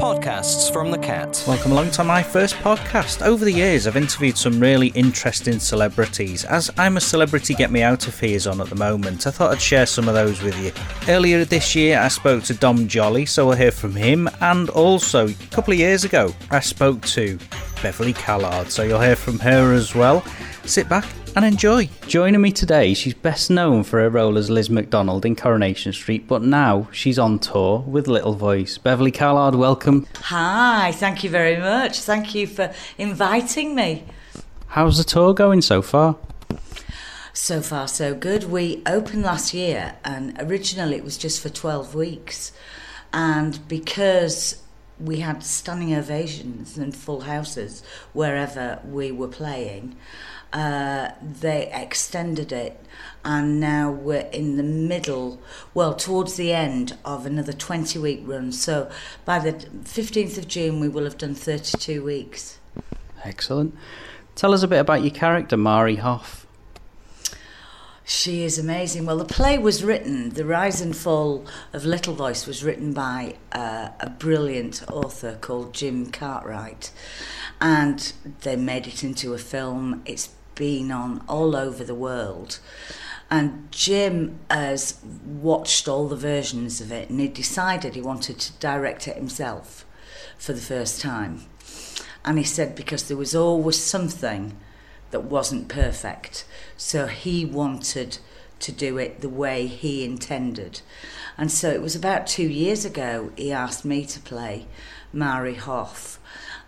Podcasts from the Cat. Welcome along to my first podcast. Over the years, I've interviewed some really interesting celebrities. As I'm a Celebrity Get Me Out of Here's on at the moment, I thought I'd share some of those with you. Earlier this year, I spoke to Dom Joly, so we'll hear from him. And also, a couple of years ago, I spoke to Beverley Callard, so you'll hear from her as well. Sit back and enjoy. Joining me today, she's best known for her role as Liz McDonald in Coronation Street, but now she's on tour with Little Voice. Beverley Callard, welcome. Hi, thank you very much. Thank you for inviting me. How's the tour going so far? So far, so good. We opened last year, and originally it was just for 12 weeks. And because we had stunning ovations and full houses wherever we were playing, uh, they extended it, and now we're in the middle, well, towards the end of another 20 week run. So by the 15th of June, we will have done 32 weeks. Excellent. Tell us a bit about your character, Mari Hoff. She is amazing. Well, the play was written, The Rise and Fall of Little Voice was written by uh, a brilliant author called Jim Cartwright. And they made it into a film. It's been on all over the world. And Jim has watched all the versions of it and he decided he wanted to direct it himself for the first time. And he said because there was always something that wasn't perfect. So he wanted to do it the way he intended. And so it was about two years ago he asked me to play Mari Hoff.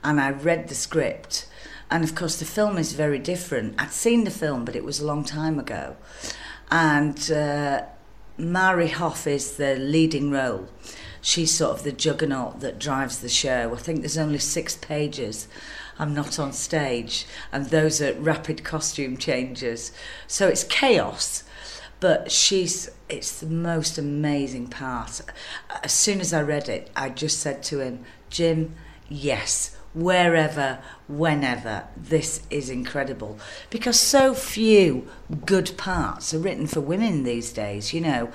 And I read the script. And of course, the film is very different. I'd seen the film, but it was a long time ago. And uh, Mari Hoff is the leading role. She's sort of the juggernaut that drives the show. I think there's only six pages. I'm not on stage, and those are rapid costume changes. So it's chaos, but she's it's the most amazing part. As soon as I read it, I just said to him, Jim, yes, wherever, whenever. This is incredible because so few good parts are written for women these days, you know.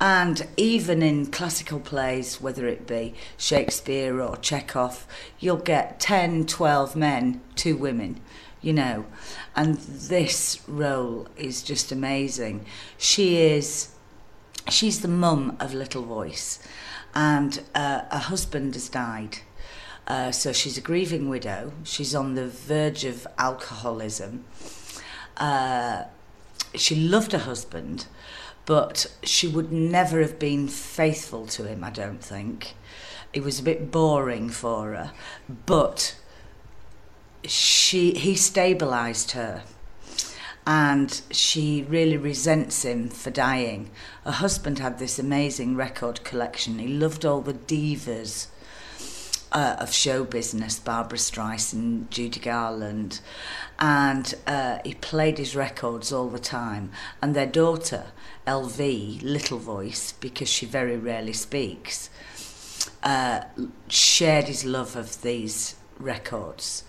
And even in classical plays, whether it be Shakespeare or Chekhov, you'll get 10, 12 men, two women, you know. And this role is just amazing. She is, she's the mum of Little Voice, and uh, her husband has died uh, so she's a grieving widow. She's on the verge of alcoholism. Uh, she loved her husband, but she would never have been faithful to him, I don't think. It was a bit boring for her, but she he stabilized her and she really resents him for dying. Her husband had this amazing record collection. He loved all the divas uh, of show business, Barbra Streisand, Judy Garland, and uh, he played his records all the time. And their daughter, LV, Little Voice, because she very rarely speaks, uh, shared his love of these records.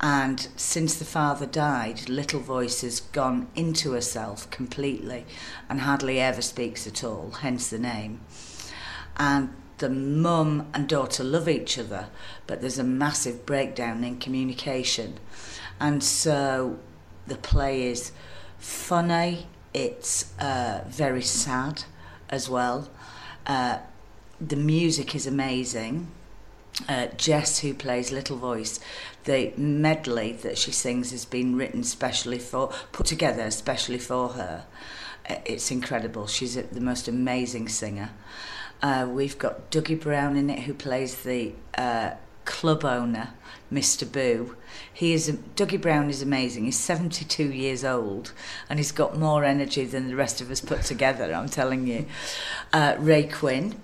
And since the father died, Little Voice has gone into herself completely and hardly ever speaks at all, hence the name. And the mum and daughter love each other, but there's a massive breakdown in communication. And so the play is funny, it's uh, very sad as well. Uh, the music is amazing. Uh, Jess, who plays Little Voice, the medley that she sings has been written specially for, put together especially for her. Uh, it's incredible. She's a, the most amazing singer. Uh, we've got Dougie Brown in it, who plays the uh, club owner, Mr. Boo. He is Dougie Brown is amazing. He's 72 years old, and he's got more energy than the rest of us put together. I'm telling you. Uh, Ray Quinn,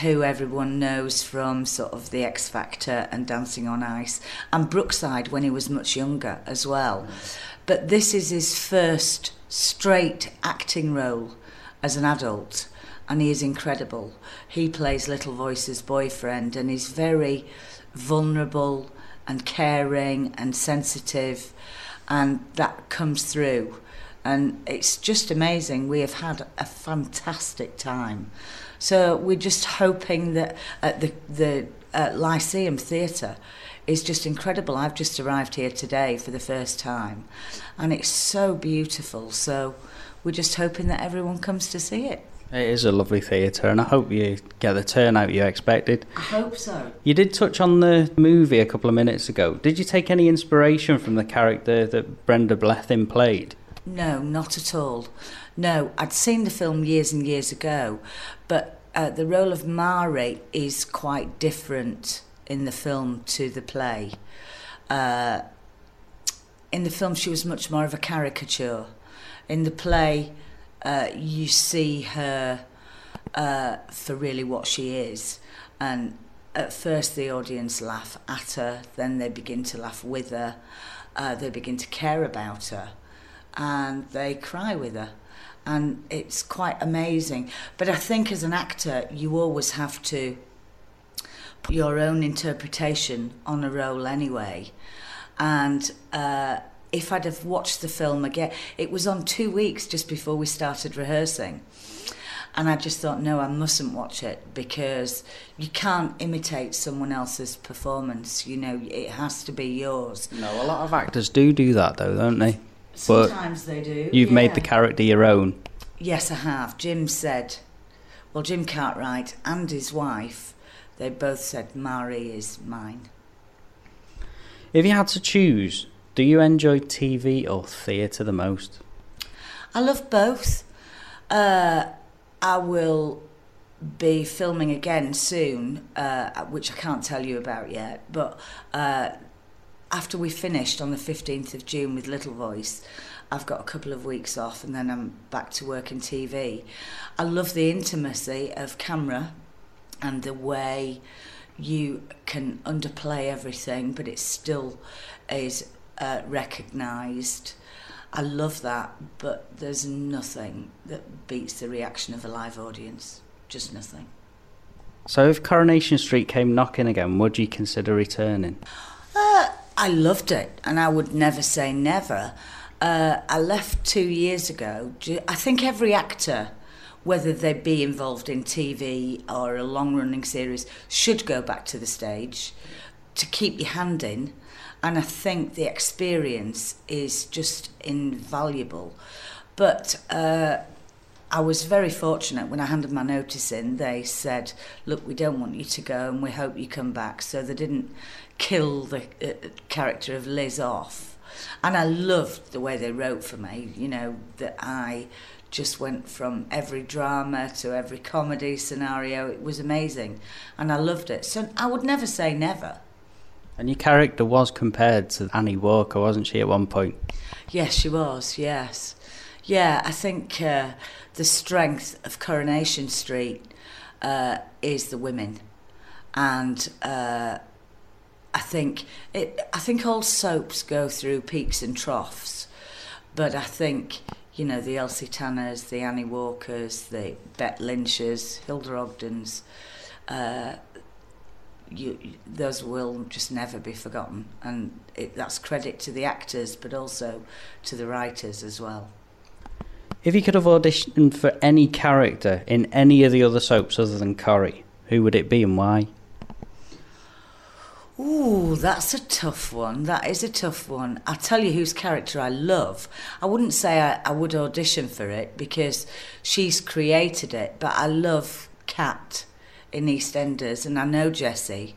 who everyone knows from sort of the X Factor and Dancing on Ice, and Brookside when he was much younger as well. But this is his first straight acting role as an adult and he is incredible. He plays Little Voice's boyfriend and he's very vulnerable and caring and sensitive, and that comes through. And it's just amazing. We have had a fantastic time. So we're just hoping that at the, the uh, Lyceum Theatre is just incredible. I've just arrived here today for the first time, and it's so beautiful. So we're just hoping that everyone comes to see it. It is a lovely theatre, and I hope you get the turnout you expected. I hope so. You did touch on the movie a couple of minutes ago. Did you take any inspiration from the character that Brenda Blethyn played? No, not at all. No, I'd seen the film years and years ago, but uh, the role of Mari is quite different in the film to the play. Uh, in the film, she was much more of a caricature. In the play, uh, you see her uh, for really what she is. And at first, the audience laugh at her, then they begin to laugh with her, uh, they begin to care about her, and they cry with her. And it's quite amazing. But I think as an actor, you always have to put your own interpretation on a role anyway. And uh, if I'd have watched the film again, it was on two weeks just before we started rehearsing. And I just thought, no, I mustn't watch it because you can't imitate someone else's performance. You know, it has to be yours. No, a lot of actors do do that, though, don't they? Sometimes but they do. You've yeah. made the character your own. Yes, I have. Jim said, well, Jim Cartwright and his wife, they both said, Mari is mine. If you had to choose do you enjoy TV or theatre the most? I love both. Uh, I will be filming again soon, uh, which I can't tell you about yet. But uh, after we finished on the 15th of June with Little Voice, I've got a couple of weeks off and then I'm back to work in TV. I love the intimacy of camera and the way you can underplay everything, but it still is uh, recognised. I love that, but there's nothing that beats the reaction of a live audience. Just nothing. So, if Coronation Street came knocking again, would you consider returning? Uh, I loved it, and I would never say never. Uh, I left two years ago. I think every actor, whether they be involved in TV or a long running series, should go back to the stage to keep your hand in and I think the experience is just invaluable. But uh, I was very fortunate when I handed my notice in. They said, "Look, we don't want you to go, and we hope you come back." So they didn't kill the uh, character of Liz off, and I loved the way they wrote for me. You know that I just went from every drama to every comedy scenario. It was amazing, and I loved it. So I would never say never. And your character was compared to Annie Walker, wasn't she, at one point? Yes, she was, yes. Yeah, I think uh, the strength of Coronation Street uh, is the women. And uh, I think it, I think all soaps go through peaks and troughs, but I think you know the Elsie Tanners, the Annie Walkers, the Bet Lynches, Hilda Ogdens, uh, you, those will just never be forgotten. And it, that's credit to the actors, but also to the writers as well. If you could have auditioned for any character in any of the other soaps other than Corrie, who would it be and why? Ooh, that's a tough one. That is a tough one. I'll tell you whose character I love. I wouldn't say I, I would audition for it because she's created it, but I love Kat in EastEnders, and I know Jessie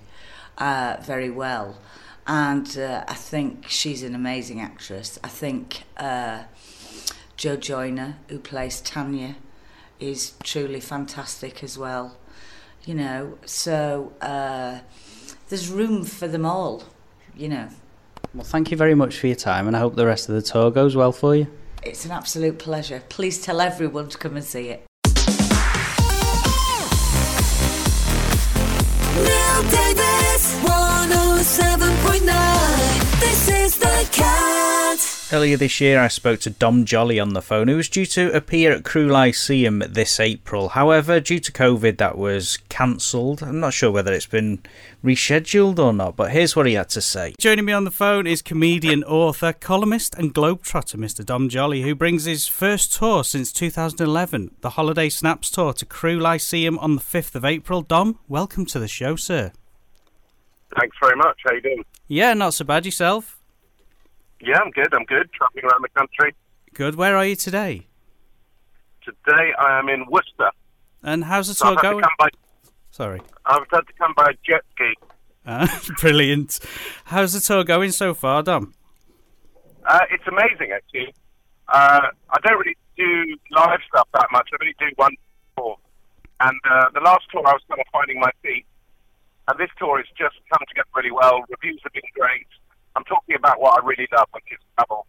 uh, very well. And uh, I think she's an amazing actress. I think uh, Jo Joyner, who plays Tanya, is truly fantastic as well. You know, so uh, there's room for them all, you know. Well, thank you very much for your time, and I hope the rest of the tour goes well for you. It's an absolute pleasure. Please tell everyone to come and see it. Davis, 107.9. This is the cat. Earlier this year, I spoke to Dom Joly on the phone, who was due to appear at Crewe Lyceum this April. However, due to COVID, that was cancelled. I'm not sure whether it's been rescheduled or not, but here's what he had to say. Joining me on the phone is comedian, author, columnist, and globetrotter Mr. Dom Joly, who brings his first tour since 2011, the Holiday Snaps Tour, to Crewe Lyceum on the 5th of April. Dom, welcome to the show, sir. Thanks very much. How you doing? Yeah, not so bad yourself. Yeah, I'm good. I'm good. Traveling around the country. Good. Where are you today? Today I am in Worcester. And how's the tour to going? come by. Sorry. I've had to come by jet ski. Uh, brilliant. How's the tour going so far, Dom? Uh, it's amazing, actually. Uh, I don't really do live stuff that much. I really do one tour. And uh, the last tour, I was kind of finding my feet. And this tour has just come together really well. Reviews have been great. I'm talking about what I really love, which is travel.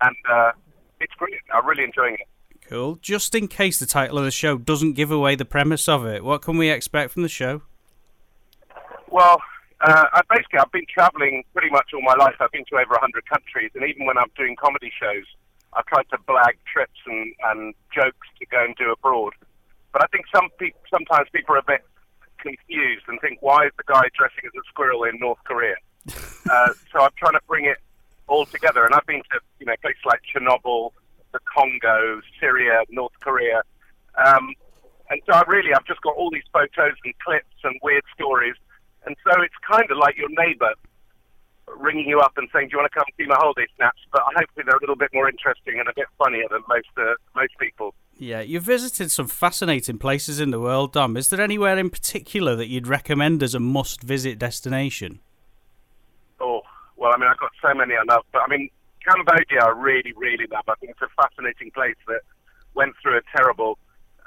And uh, it's brilliant. I'm really enjoying it. Cool. Just in case the title of the show doesn't give away the premise of it, what can we expect from the show? Well, uh, I basically, I've been traveling pretty much all my life. I've been to over 100 countries, and even when I'm doing comedy shows, I've tried to blag trips and, and jokes to go and do abroad. But I think some people, sometimes people are a bit confused and think, why is the guy dressing as a squirrel in North Korea? Uh, so I'm trying to bring it all together, and I've been to you know places like Chernobyl, the Congo, Syria, North Korea. Um, and so I really, I've just got all these photos and clips and weird stories. And so it's kind of like your neighbour ringing you up and saying, "Do you want to come see my holiday snaps?" But hopefully they're a little bit more interesting and a bit funnier than most uh, most people. Yeah, you've visited some fascinating places in the world, Dom. Is there anywhere in particular that you'd recommend as a must-visit destination? Well, I mean, I've got so many I love, but I mean, Cambodia I really, really love. I think it's a fascinating place that went through a terrible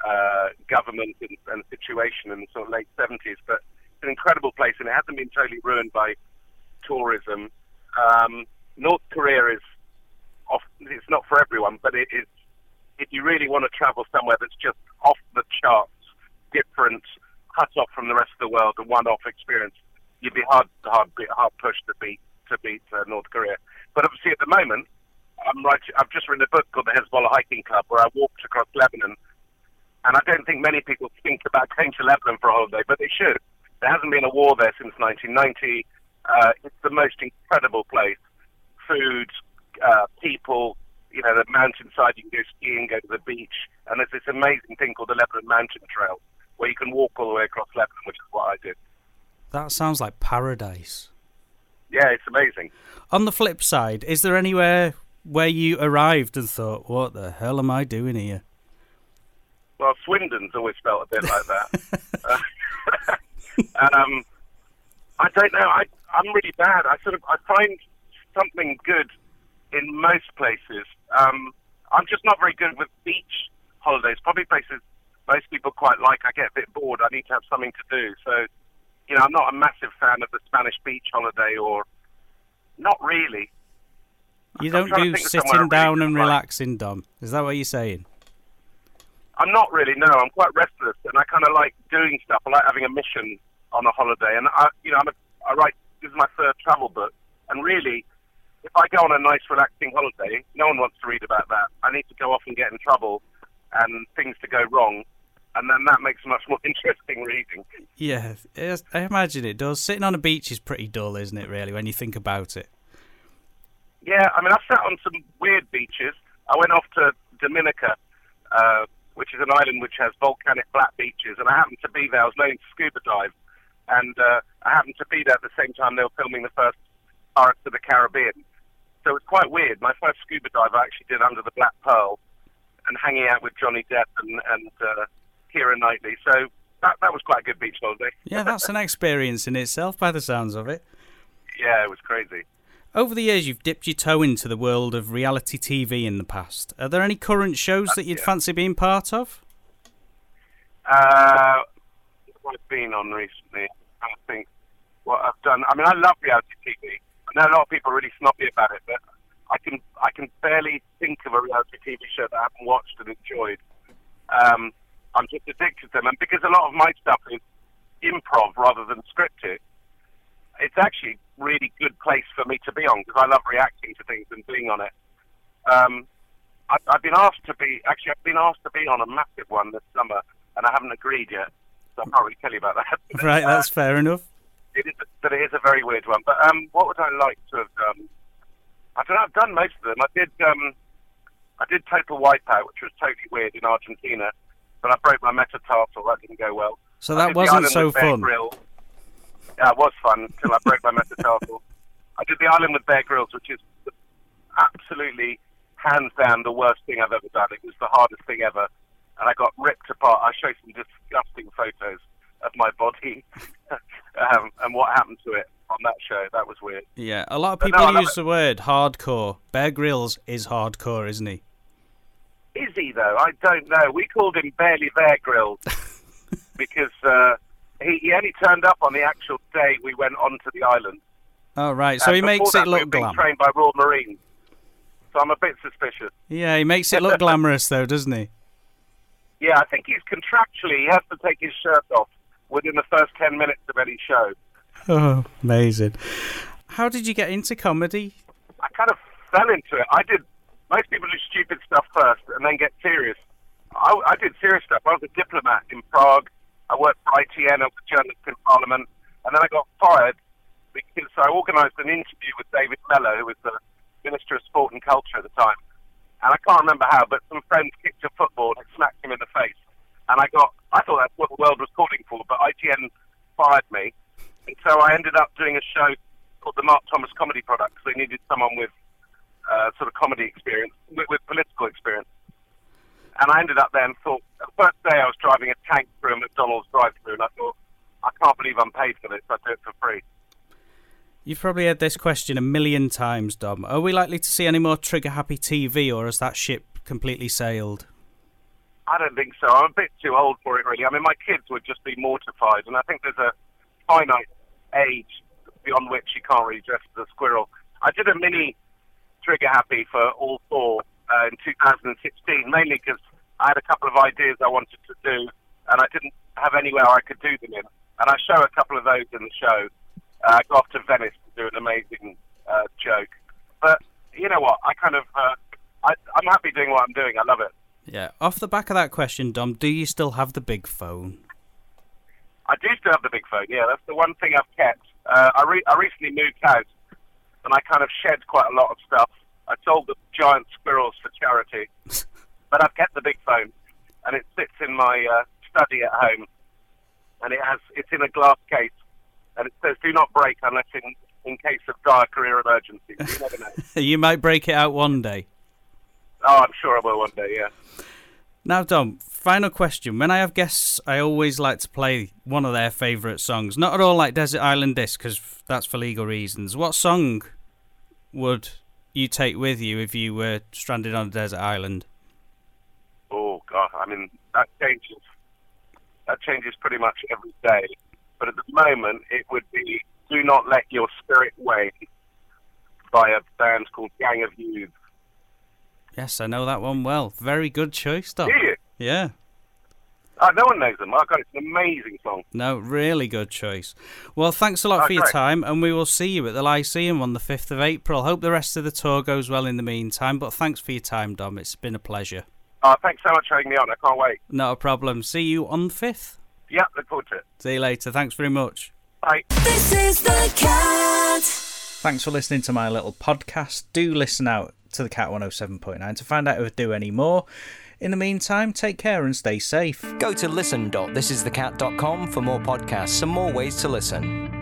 uh, government and, and situation in the sort of late 70s, but it's an incredible place and it hasn't been totally ruined by tourism. Um, North Korea is off, it's not for everyone, but it is, if you really want to travel somewhere that's just off the charts, different, cut off from the rest of the world, a one-off experience, you'd be hard, hard, hard pushed to beat to beat uh, North Korea. But obviously, at the moment, I'm right. I've just written a book called The Hezbollah Hiking Club, where I walked across Lebanon, and I don't think many people think about going to Lebanon for a holiday, but they should. There hasn't been a war there since 1990. Uh, it's the most incredible place. Food, uh, people, you know, the mountainside. You can go skiing, go to the beach, and there's this amazing thing called the Lebanon Mountain Trail, where you can walk all the way across Lebanon, which is what I did. That sounds like paradise. Yeah, it's amazing. On the flip side, is there anywhere where you arrived and thought, "What the hell am I doing here"? Well, Swindon's always felt a bit like that. uh, um, I don't know. I, I'm really bad. I sort of I find something good in most places. Um, I'm just not very good with beach holidays. Probably places most people quite like. I get a bit bored. I need to have something to do. So, you know, I'm not a massive fan of the Spanish beach holiday, or not really. You don't do think of somewhere I sitting really down and like. relaxing, Dom. Is that what you're saying? I'm not really. No, I'm quite restless, and I kind of like doing stuff. I like having a mission on a holiday, and I, you know, I'm a, I write. This is my third travel book, and really, if I go on a nice, relaxing holiday, no one wants to read about that. I need to go off and get in trouble, and things to go wrong, and then that makes much more interesting reading. Yeah, yes, I imagine it does. Sitting on a beach is pretty dull, isn't it? Really, when you think about it. Yeah, I mean, I've sat on some weird beaches. I went off to Dominica, uh, which is an island which has volcanic black beaches, and I happened to be there. I was learning to scuba dive, and uh, I happened to be there at the same time they were filming the first Pirates of the Caribbean. So it's quite weird. My first scuba dive I actually did under the Black Pearl, and hanging out with Johnny Depp and, and uh, Keira Knightley. So that that was quite a good beach holiday. Yeah, that's an experience in itself, by the sounds of it. Yeah, it was crazy. Over the years, you've dipped your toe into the world of reality TV in the past. Are there any current shows that you'd yeah. fancy being part of? Uh, what I've been on recently, I think what I've done. I mean, I love reality TV. I know a lot of people are really snobby about it, but I can I can barely think of a reality TV show that I haven't watched and enjoyed. Um, I'm just addicted to them, and because a lot of my stuff is improv rather than scripted, it's actually a really good place for me to be on because I love reacting to things and being on it. Um, I've, I've been asked to be actually I've been asked to be on a massive one this summer, and I haven't agreed yet. So I can't really tell you about that. Right, that's fair enough. it is, but it is a very weird one. But um, what would I like to have done? I don't know. I've done most of them. I did. Um, I did Total Wipeout, which was totally weird in Argentina, but I broke my metatarsal. That didn't go well. So that wasn't so fun. Grylls. Yeah, it was fun until I broke my metatarsal. I did the island with Bear Grylls, which is absolutely, hands down, the worst thing I've ever done. It was the hardest thing ever, and I got ripped apart. I showed some disgusting photos of my body um, and what happened to it on that show. That was weird. Yeah, a lot of people no, use the word hardcore. Bear Grylls is hardcore, isn't he? Though? I don't know. We called him Barely Bear Grylls because uh, he, he only turned up on the actual day we went onto the island. Oh right, so Uh, he makes that, it look glam. trained by Royal Marines, so I'm a bit suspicious. Yeah, he makes it look glamorous though, doesn't he? Yeah, I think he's contractually he has to take his shirt off within the first ten minutes of any show. Oh, amazing. How did you get into comedy? I kind of fell into it. I did. Most people do stupid stuff first and then get serious. I, I did serious stuff. I was a diplomat in Prague. I worked for ITN. I was a journalist in Parliament, and then I got fired because I organised an interview with David Mellor, who was the Minister of Sport and Culture at the time. And I can't remember how, but some friends kicked a football and smacked him in the face. And I got, I thought that's what the world was calling for, but ITN fired me. And so I ended up doing a show called the Mark Thomas Comedy Product because they needed someone with uh, sort of comedy experience, with, with political experience. And I ended up there and thought, the first day I was driving a tank through a McDonald's drive-through, and I thought, I can't believe I'm paid for this. I do it for free. You've probably had this question a million times, Dom. Are we likely to see any more Trigger Happy TV, or has that ship completely sailed? I don't think so. I'm a bit too old for it, really. I mean, my kids would just be mortified, and I think there's a finite age beyond which you can't really dress as a squirrel. I did a mini trigger happy for all four uh, in 2016, mainly because I had a couple of ideas I wanted to do, and I didn't have anywhere I could do them in. And I show a couple of those in the show. Uh, I go off to Venice to do an amazing uh, joke. But you know what? I kind of, uh, I, I'm happy doing what I'm doing. I love it. Yeah. Off the back of that question, Dom, do you still have the big phone? I do still have the big phone. Yeah, that's the one thing I've kept. Uh, I, re- I recently moved house, and I kind of shed quite a lot of stuff. I sold the giant squirrels for charity, but I've kept the big phone, and it sits in my uh, study at home, and it has it's in a glass case, and it says "Do not break unless in in case of dire career emergency." You never know. you might break it out one day. oh, I'm sure I will one day. Yeah. Now, Dom, final question. When I have guests, I always like to play one of their favourite songs. Not at all like Desert Island Disc, because that's for legal reasons. What song would you take with you if you were stranded on a desert island? Oh God, I mean that changes. That changes pretty much every day. But at the moment, it would be "Do Not Let Your Spirit Wane" by a band called Gang of Youths. Yes, I know that one well. Very good choice, Dom. Do you? Yeah. Uh, no one knows them. Oh God, it's an amazing song. No, really good choice. Well, thanks a lot Oh, for your time, and we will see you at the Lyceum on the 5th of April. Hope the rest of the tour goes well in the meantime, but thanks for your time, Dom. It's been a pleasure. Uh, thanks so much for having me on. I can't wait. Not a problem. See you on the 5th. Yeah, look forward to it. See you later. Thanks very much. Bye. This is the cat. Thanks for listening to my little podcast. Do listen out to the Cat 107.9 to find out if I do any more. In the meantime, take care and stay safe. Go to listen.thisisthecat.com for more podcasts and more ways to listen.